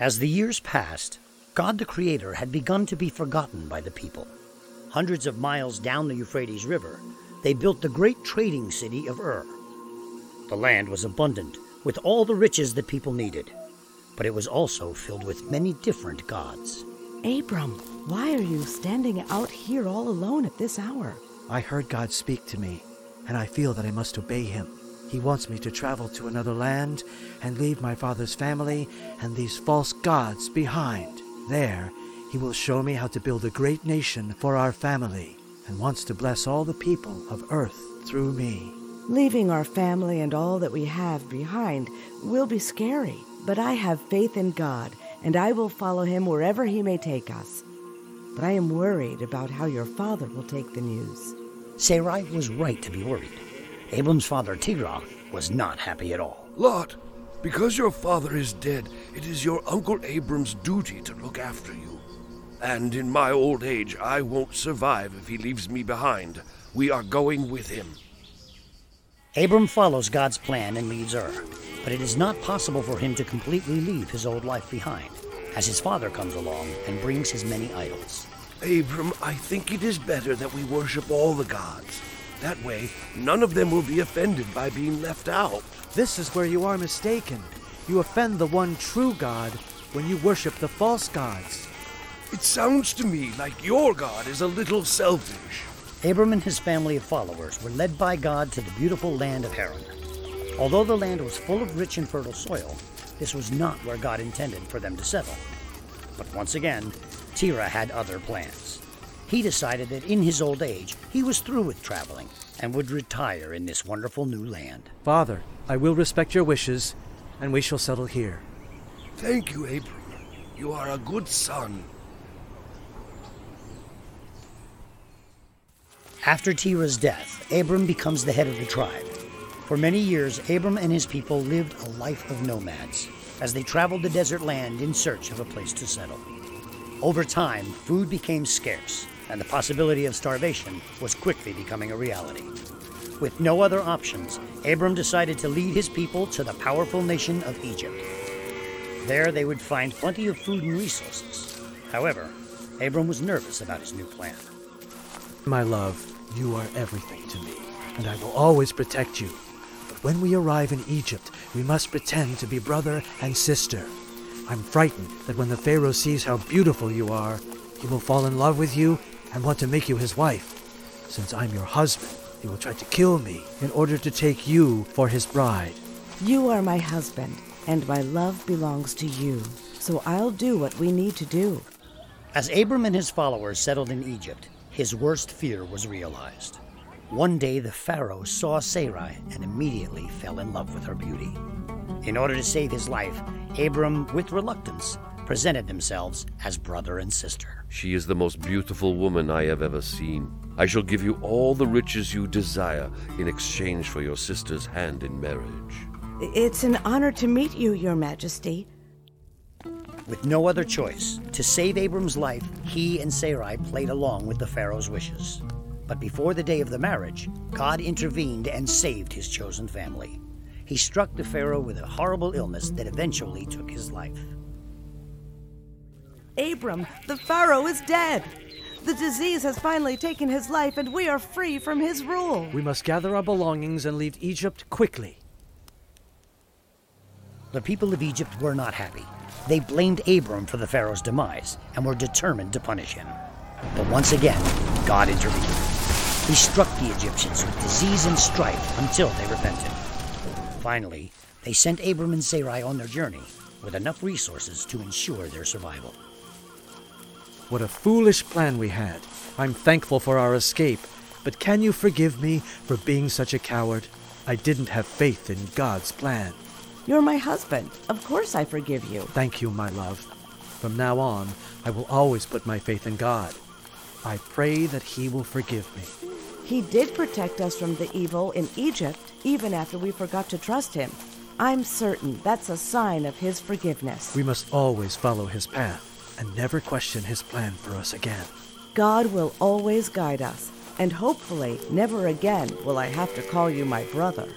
As the years passed, God the Creator had begun to be forgotten by the people. Hundreds of miles down the Euphrates River, they built the great trading city of Ur. The land was abundant with all the riches that people needed, but it was also filled with many different gods. Abram, why are you standing out here all alone at this hour? I heard God speak to me, and I feel that I must obey him. He wants me to travel to another land and leave my father's family and these false gods behind. There, he will show me how to build a great nation for our family and wants to bless all the people of earth through me. Leaving our family and all that we have behind will be scary, but I have faith in God and I will follow him wherever he may take us. But I am worried about how your father will take the news. Sarai was right to be worried. Abram's father Terah was not happy at all. Lot, because your father is dead, it is your Uncle Abram's duty to look after you. And in my old age, I won't survive if he leaves me behind. We are going with him. Abram follows God's plan and leaves Ur, but it is not possible for him to completely leave his old life behind, as his father comes along and brings his many idols. Abram, I think it is better that we worship all the gods. That way, none of them will be offended by being left out. This is where you are mistaken. You offend the one true God when you worship the false gods. It sounds to me like your God is a little selfish. Abram and his family of followers were led by God to the beautiful land of Haran. Although the land was full of rich and fertile soil, this was not where God intended for them to settle. But once again, Terah had other plans. He decided that in his old age, he was through with traveling and would retire in this wonderful new land. Father, I will respect your wishes, and we shall settle here. Thank you, Abram. You are a good son. After Terah's death, Abram becomes the head of the tribe. For many years, Abram and his people lived a life of nomads as they traveled the desert land in search of a place to settle. Over time, food became scarce, and the possibility of starvation was quickly becoming a reality. With no other options, Abram decided to lead his people to the powerful nation of Egypt. There they would find plenty of food and resources. However, Abram was nervous about his new plan. My love, you are everything to me, and I will always protect you. But when we arrive in Egypt, we must pretend to be brother and sister. I'm frightened that when the Pharaoh sees how beautiful you are, he will fall in love with you and want to make you his wife. Since I'm your husband, he will try to kill me in order to take you for his bride. You are my husband, and my love belongs to you. So I'll do what we need to do. As Abram and his followers settled in Egypt, his worst fear was realized. One day the Pharaoh saw Sarai and immediately fell in love with her beauty. In order to save his life, Abram, with reluctance, presented themselves as brother and sister. She is the most beautiful woman I have ever seen. I shall give you all the riches you desire in exchange for your sister's hand in marriage. It's an honor to meet you, Your Majesty. With no other choice, to save Abram's life, he and Sarai played along with the Pharaoh's wishes. But before the day of the marriage, God intervened and saved his chosen family. He struck the Pharaoh with a horrible illness that eventually took his life. Abram, the Pharaoh is dead. The disease has finally taken his life, and we are free from his rule. We must gather our belongings and leave Egypt quickly. The people of Egypt were not happy. They blamed Abram for the Pharaoh's demise and were determined to punish him. But once again, God intervened. He struck the Egyptians with disease and strife until they repented. Finally, they sent Abram and Sarai on their journey with enough resources to ensure their survival. What a foolish plan we had. I'm thankful for our escape, but can you forgive me for being such a coward? I didn't have faith in God's plan. You're my husband. Of course I forgive you. Thank you, my love. From now on, I will always put my faith in God. I pray that He will forgive me. He did protect us from the evil in Egypt, even after we forgot to trust Him. I'm certain that's a sign of His forgiveness. We must always follow His path and never question His plan for us again. God will always guide us, and hopefully never again will I have to call you my brother.